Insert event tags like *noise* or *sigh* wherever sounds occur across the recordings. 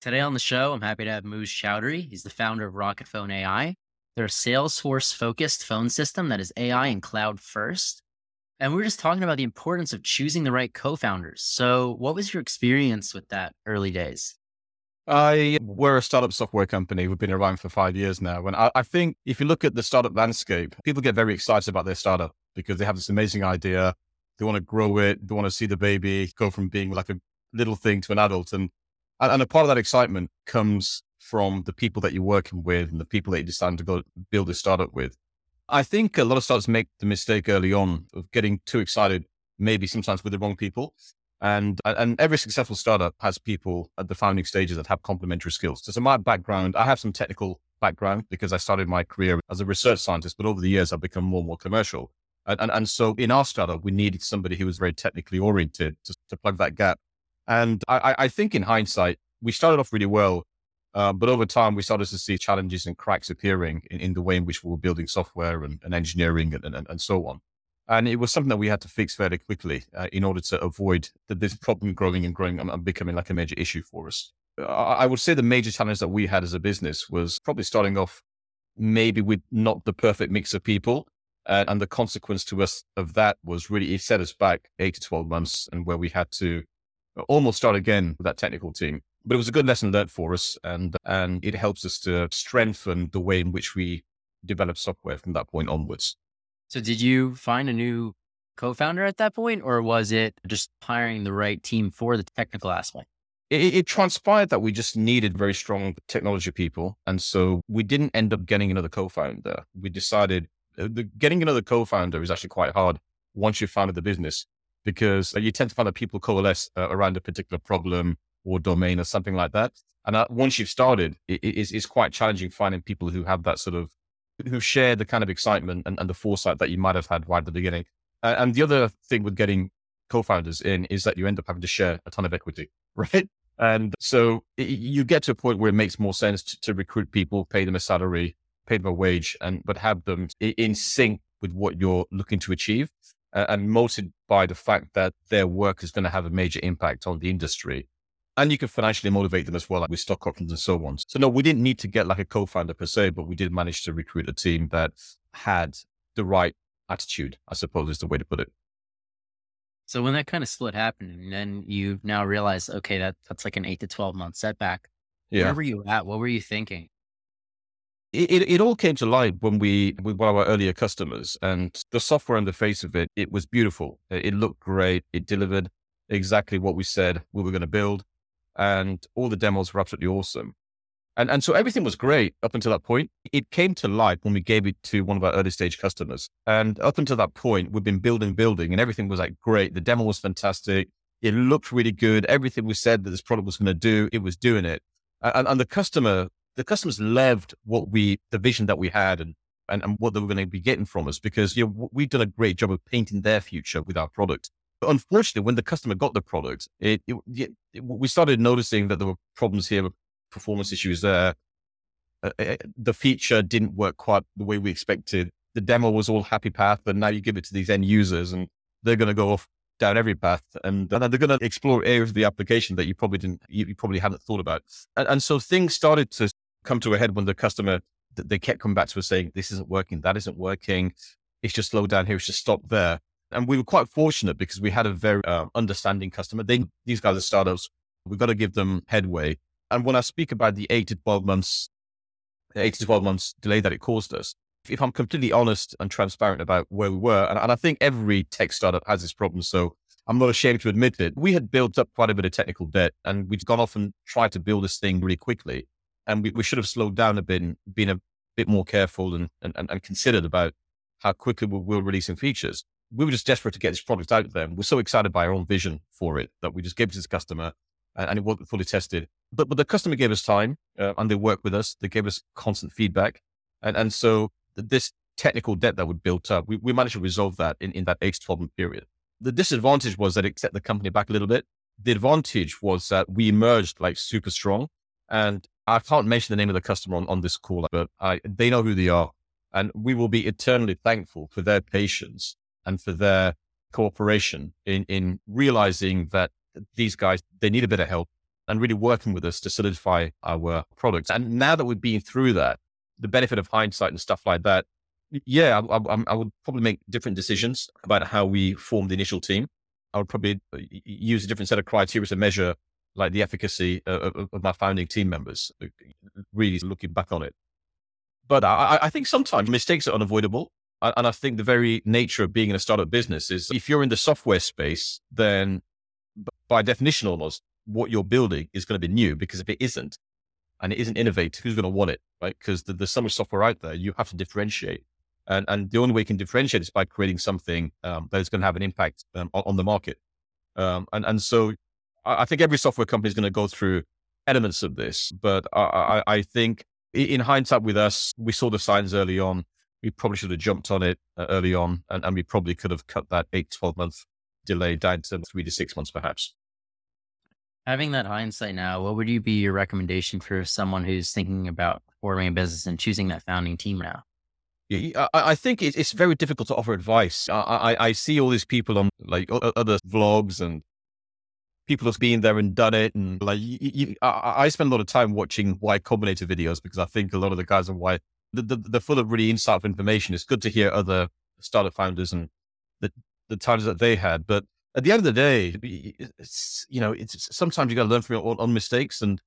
Today on the show, I'm happy to have Muj Choudhury. He's the founder of RocketPhone AI. They're a Salesforce focused phone system that is AI and cloud first. And we are just talking about the importance of choosing the right co founders. So, what was your experience with that early days? I we're a startup software company. We've been around for five years now. And I, I, think if you look at the startup landscape, people get very excited about their startup because they have this amazing idea. They want to grow it. They want to see the baby go from being like a little thing to an adult. And, and a part of that excitement comes from the people that you're working with and the people that you decide to go build a startup with. I think a lot of startups make the mistake early on of getting too excited, maybe sometimes with the wrong people. And, and every successful startup has people at the founding stages that have complementary skills. So, so my background, I have some technical background because I started my career as a research scientist, but over the years I've become more and more commercial. And, and, and so in our startup, we needed somebody who was very technically oriented to, to plug that gap. And I, I think in hindsight, we started off really well, uh, but over time we started to see challenges and cracks appearing in, in the way in which we were building software and, and engineering and, and, and so on. And it was something that we had to fix fairly quickly uh, in order to avoid that this problem growing and growing and, becoming like a major issue for us. I would say the major challenge that we had as a business was probably starting off maybe with not the perfect mix of people. Uh, and the consequence to us of that was really, it set us back eight to 12 months and where we had to almost start again with that technical team. But it was a good lesson learned for us. And, and it helps us to strengthen the way in which we develop software from that point onwards. So did you find a new co-founder at that point, or was it just hiring the right team for the technical aspect? It, it, transpired that we just needed very strong technology people. And so we didn't end up getting another co-founder. We decided uh, the, getting another co-founder is actually quite hard once you've founded the business because you tend to find that people coalesce uh, around a particular problem or domain or something like that. And uh, once you've started, it, it's, it's quite challenging finding people who have that sort of who share the kind of excitement and, and the foresight that you might have had right at the beginning. Uh, and the other thing with getting co-founders in is that you end up having to share a ton of equity, *laughs* right? And so it, you get to a point where it makes more sense to, to, recruit people, pay them a salary, pay them a wage, and but have them in sync with what you're looking to achieve, uh, and motivated by the fact that their work is going to have a major impact on the industry and you can financially motivate them as well, like with stock options and so on. So no, we didn't need to get like a co-founder per se, but we did manage to recruit a team that had the right attitude, I suppose is the way to put it. So when that kind of split happened, and then you now realize, okay, that that's like an eight to twelve month setback. Yeah. Where were you at? What were you thinking? It, it, all came to light when we with one of our earlier customers, and the software on the face of it, it was beautiful. It looked great. It delivered exactly what we said we were going to build and all the demos were absolutely awesome. And, and so everything was great up until that point. It came to light when we gave it to one of our early stage customers. And up until that point, we've been building, building, and everything was like great. The demo was fantastic. It looked really good. Everything we said that this product was going to do, it was doing it. And, and the customer, the customers loved what we, the vision that we had and, and, and what they were going to be getting from us because you know, we've done a great job of painting their future with our product. But unfortunately, when the customer got the product, it, it, it, we started noticing that there were problems here, performance issues there. Uh, uh, the feature didn't work quite the way we expected. The demo was all happy path, but now you give it to these end users and they're going to go off down every path and, and they're going to explore areas of the application that you probably didn't, you, you probably hadn't thought about. And, and so things started to come to a head when the customer, they kept coming back to us saying, this isn't working, that isn't working. It's just slow down here. It's just stop there. And we were quite fortunate because we had a very uh, understanding customer. They, these guys are startups. We've got to give them headway. And when I speak about the eight to 12 months, eight to 12 months delay that it caused us, if I'm completely honest and transparent about where we were, and, and I think every tech startup has this problem. So I'm not ashamed to admit it. We had built up quite a bit of technical debt and we'd gone off and tried to build this thing really quickly. And we, we should have slowed down a bit, been a bit more careful and, and, and considered about how quickly we were releasing features we were just desperate to get this product out there. We're so excited by our own vision for it that we just gave it to the customer and, and it wasn't fully tested. But, but the customer gave us time uh, and they worked with us. They gave us constant feedback. And, and so this technical debt that we built up, we, we managed to resolve that in, in that eight to 12 month period. The disadvantage was that it set the company back a little bit. The advantage was that we emerged like super strong. And I can't mention the name of the customer on, on this call, but I, they know who they are. And we will be eternally thankful for their patience and for their cooperation in, in realizing that these guys, they need a bit of help and really working with us to solidify our products. And now that we've been through that, the benefit of hindsight and stuff like that, yeah, I, I, I would probably make different decisions about how we form the initial team. I would probably uh, use a different set of criteria to measure like the efficacy of, of my founding team members, uh, really looking back on it. But I, I think sometimes mistakes are unavoidable. And I think the very nature of being in a startup business is if you're in the software space, then by definition, almost what you're building is going to be new because if it isn't and it isn't innovative, who's going to want it, right? Because there's so much software out there, you have to differentiate. And, and the only way you can differentiate is by creating something um, that is going to have an impact um, on, on, the market. Um, and, and so I, think every software company is going to go through elements of this. But I, I, I think in hindsight with us, we saw the signs early on. We probably should have jumped on it uh, early on, and, and we probably could have cut that eight, 12 month delay down to three to six months, perhaps. Having that hindsight now, what would you be your recommendation for someone who's thinking about forming a business and choosing that founding team now? I, I think it's very difficult to offer advice. I, I, I see all these people on like other vlogs and people have been there and done it. And like, you, you, I, I, spend a lot of time watching Y Combinator videos because I think a lot of the guys on Y, the, the, they're full of really insightful information. It's good to hear other startup founders and the, the times that they had. But at the end of the day, it's, you know, it's sometimes you got to learn from your own, mistakes. And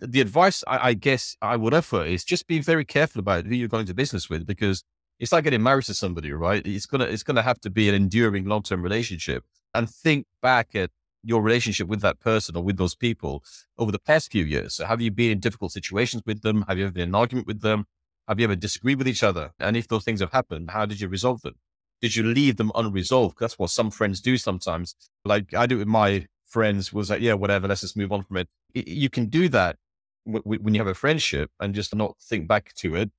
the advice I, I, guess I would offer is just be very careful about who you're going to business with because it's like getting married to somebody, right? It's gonna it's gonna have to be an enduring long term relationship. And think back at your relationship with that person or with those people over the past few years. So have you been in difficult situations with them? Have you ever been in an argument with them? Have you ever disagreed with each other? And if those things have happened, how did you resolve them? Did you leave them unresolved? That's what some friends do sometimes. Like I do with my friends was like, yeah, whatever, let's just move on from it. You can do that when you have a friendship and just not think back to it.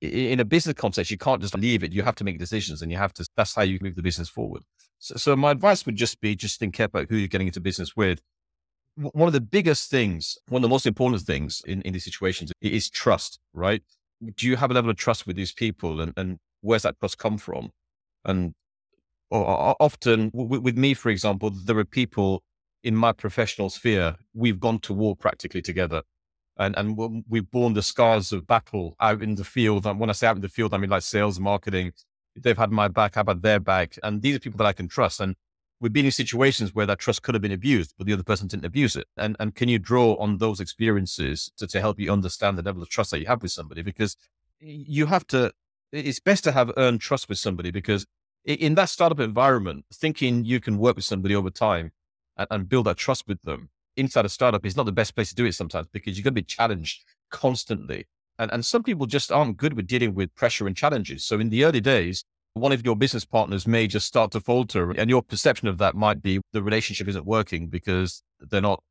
In a business context, you can't just leave it. You have to make decisions and you have to, that's how you move the business forward. So, so my advice would just be just think about who you're getting into business with. One of the biggest things, one of the most important things in, in these situations is trust, right? Do you have a level of trust with these people and, and where's that trust come from? And oh, or, often with me, for example, there are people in my professional sphere, we've gone to war practically together. And, and we've borne the scars of battle out in the field. And when I say out in the field, I mean like sales, marketing, they've had my back, I've had their back. And these are people that I can trust. And we've been in situations where that trust could have been abused, but the other person didn't abuse it. And, and can you draw on those experiences to, to help you understand the level of trust that you have with somebody? Because you have to, it's best to have earned trust with somebody because in that startup environment, thinking you can work with somebody over time and, and build that trust with them inside a startup is not the best place to do it sometimes because you're going to be challenged constantly. And, and some people just aren't good with dealing with pressure and challenges. So in the early days, one of your business partners may just start to falter and your perception of that might be the relationship isn't working because they're not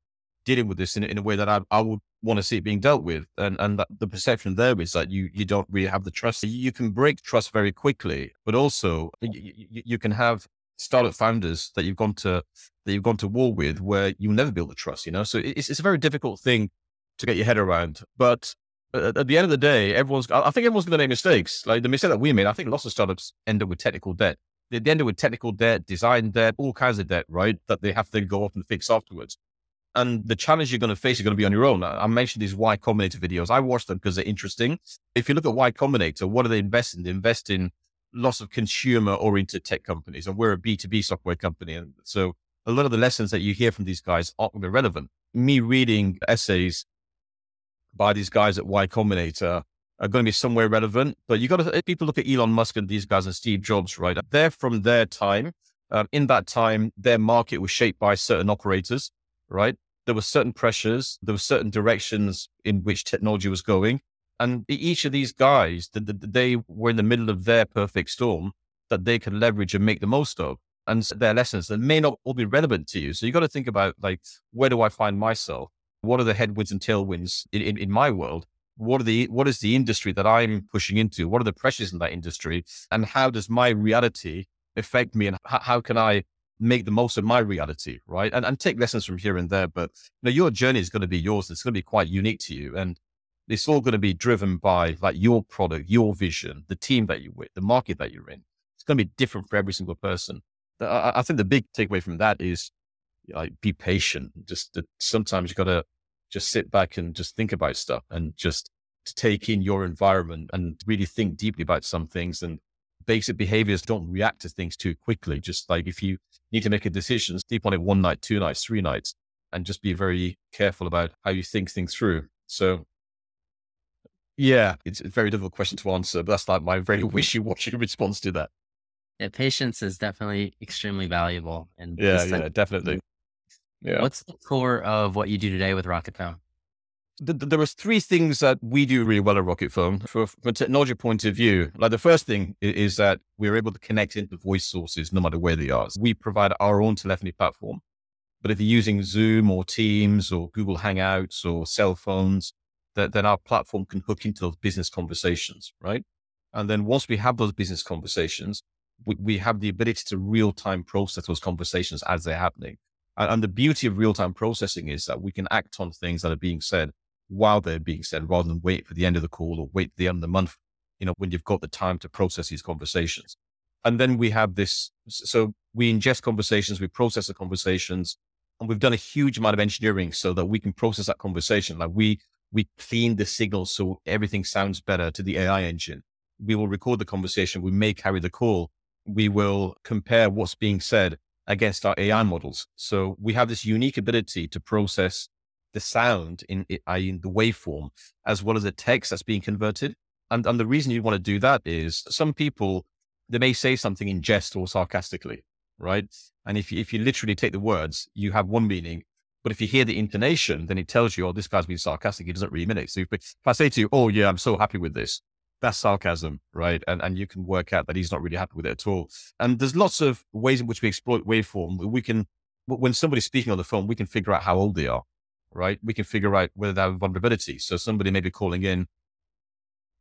dealing with this in, in a way that I, I would want to see it being dealt with. And, and the perception there is that you, you don't really have the trust. You can break trust very quickly, but also you, you can have startup founders that you've gone to, that you've gone to war with where you'll never build the trust, you know? So it's, it's a very difficult thing to get your head around. But at the end of the day, everyone's, I think everyone's going to make mistakes. Like the mistake that we made, I think lots of startups end up with technical debt. They end up with technical debt, design debt, all kinds of debt, right? That they have to go off and fix afterwards. And the challenge you're going to face is going to be on your own. I mentioned these Y Combinator videos. I watch them because they're interesting. If you look at Y Combinator, what do they invest in? They invest in lots of consumer oriented tech companies, and we're a B2B software company. And so a lot of the lessons that you hear from these guys aren't relevant. Me reading essays by these guys at Y Combinator are going to be somewhere relevant. But you got to, people look at Elon Musk and these guys and Steve Jobs, right? They're from their time. Um, in that time, their market was shaped by certain operators, right? there were certain pressures, there were certain directions in which technology was going. And each of these guys, the, the, they were in the middle of their perfect storm that they could leverage and make the most of. And their lessons that may not all be relevant to you. So you got to think about like, where do I find myself? What are the headwinds and tailwinds in, in, in my world? What are the what is the industry that I'm pushing into? What are the pressures in that industry? And how does my reality affect me? And how, how can I make the most of my reality, right? And, and take lessons from here and there. But you know, your journey is going to be yours. It's going to be quite unique to you. And it's all going to be driven by like your product, your vision, the team that you're with, the market that you're in. It's going to be different for every single person. I, think the big takeaway from that is like be patient. Just sometimes you've got to just sit back and just think about stuff and just take in your environment and really think deeply about some things and basic behaviors don't react to things too quickly. Just like if you need to make a decision, sleep on it one night, two nights, three nights, and just be very careful about how you think things through. So yeah, it's a very difficult question to answer, but that's like my very *laughs* wishy-washy response to that. Yeah, patience is definitely extremely valuable. And yeah, yeah, definitely. Yeah. What's the core of what you do today with RocketPhone? there was three things that we do really well at RocketPhone. For, from a technology point of view, like the first thing is, is that we're able to connect into voice sources no matter where they are. So we provide our own telephony platform. But if you're using Zoom or Teams or Google Hangouts or cell phones, that, then our platform can hook into those business conversations, right? And then once we have those business conversations, we, we have the ability to real time process those conversations as they're happening. And, and the beauty of real time processing is that we can act on things that are being said while they're being said rather than wait for the end of the call or wait the end of the month, you know, when you've got the time to process these conversations. And then we have this. So we ingest conversations, we process the conversations, and we've done a huge amount of engineering so that we can process that conversation. Like we, we clean the signals so everything sounds better to the AI engine. We will record the conversation. We may carry the call. We will compare what's being said against our AI models. So we have this unique ability to process the sound in, in the waveform as well as the text that's being converted. And, and the reason you want to do that is some people, they may say something in jest or sarcastically, right? And if you, if you literally take the words, you have one meaning. But if you hear the intonation, then it tells you, oh, this guy's being sarcastic. He doesn't really mean it. So if, if I say to you, oh, yeah, I'm so happy with this, that's sarcasm, right? And, and you can work out that he's not really happy with it at all. And there's lots of ways in which we exploit waveform. We can, when somebody's speaking on the phone, we can figure out how old they are right? We can figure out whether they have vulnerability. So somebody may be calling in,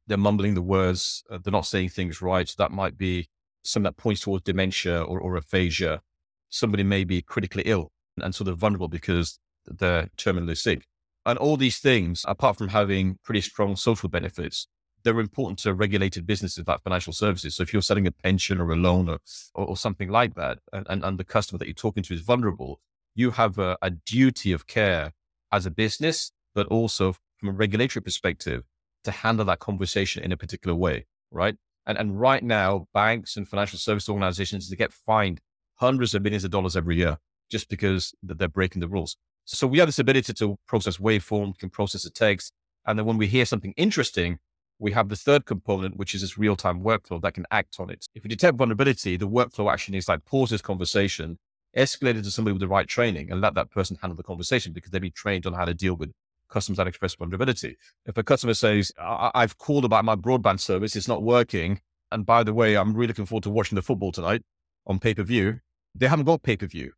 they're mumbling the words, uh, they're not saying things right. So That might be something that points towards dementia or, or aphasia. Somebody may be critically ill and sort of vulnerable because they're terminally sick. And all these things, apart from having pretty strong social benefits, they're important to regulated businesses like financial services. So if you're selling a pension or a loan or, or, or something like that, and, and, the customer that you're talking to is vulnerable, you have a, a duty of care as a business, but also from a regulatory perspective to handle that conversation in a particular way, right? And, and right now, banks and financial service organizations they get fined hundreds of millions of dollars every year just because they're breaking the rules. So we have this ability to process waveform, can process a text, and then when we hear something interesting, we have the third component, which is this real-time workflow that can act on it. If we detect vulnerability, the workflow action is like pause this conversation escalate it to somebody with the right training and let that person handle the conversation because they've been trained on how to deal with customers that express vulnerability. If a customer says, I- have called about my broadband service, it's not working. And by the way, I'm really looking forward to watching the football tonight on pay per view. They haven't got pay per view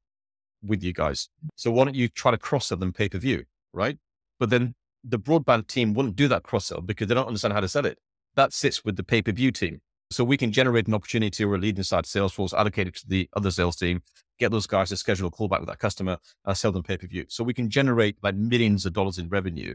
with you guys. So why don't you try to cross sell them pay per view? Right. But then the broadband team wouldn't do that cross sell because they don't understand how to sell it. That sits with the pay per view team. So we can generate an opportunity or a lead inside Salesforce, allocate it to the other sales team, get those guys to schedule a callback with that customer, and sell them pay per view. So we can generate like millions of dollars in revenue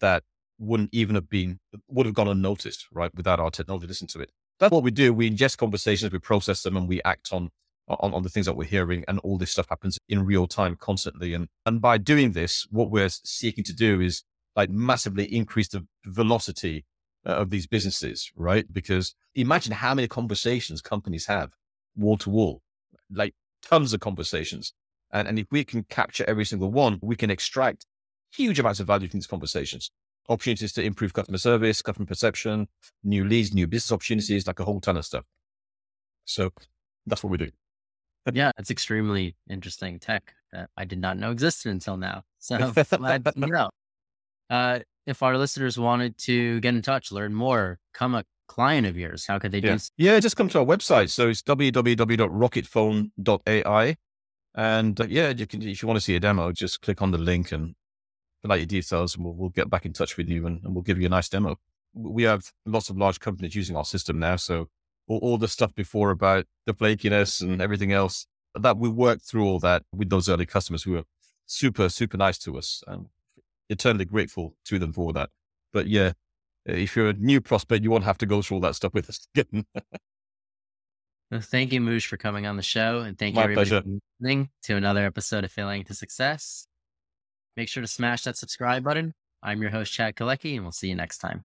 that wouldn't even have been would have gone unnoticed, right, without our technology. Listen to it. That's what we do. We ingest conversations, we process them, and we act on on, on the things that we're hearing. And all this stuff happens in real time, constantly. And and by doing this, what we're seeking to do is like massively increase the velocity uh, of these businesses, right? Because imagine how many conversations companies have wall to wall, like tons of conversations. And, and if we can capture every single one, we can extract huge amounts of value from these conversations. Opportunities to improve customer service, customer perception, new leads, new business opportunities, like a whole ton of stuff. So that's what we do. yeah, it's extremely interesting tech that I did not know existed until now. So *laughs* glad to know. Uh, if our listeners wanted to get in touch, learn more, come a client of yours, how could they yeah. do? Yeah, just come to our website. So it's www.rocketphone.ai. And uh, yeah, you can, if you want to see a demo, just click on the link and fill out your details and we'll, we'll get back in touch with you and, and, we'll give you a nice demo. We have lots of large companies using our system now. So all, all the stuff before about the flakiness and everything else that we worked through all that with those early customers who were super, super nice to us and eternally grateful to them for that. But yeah, if you're a new prospect, you won't have to go through all that stuff with us *laughs* again. Well, thank you, Muj, for coming on the show. And thank My you, everybody, pleasure. for listening to another episode of Failing to Success. Make sure to smash that subscribe button. I'm your host, Chad Kalecki, and we'll see you next time.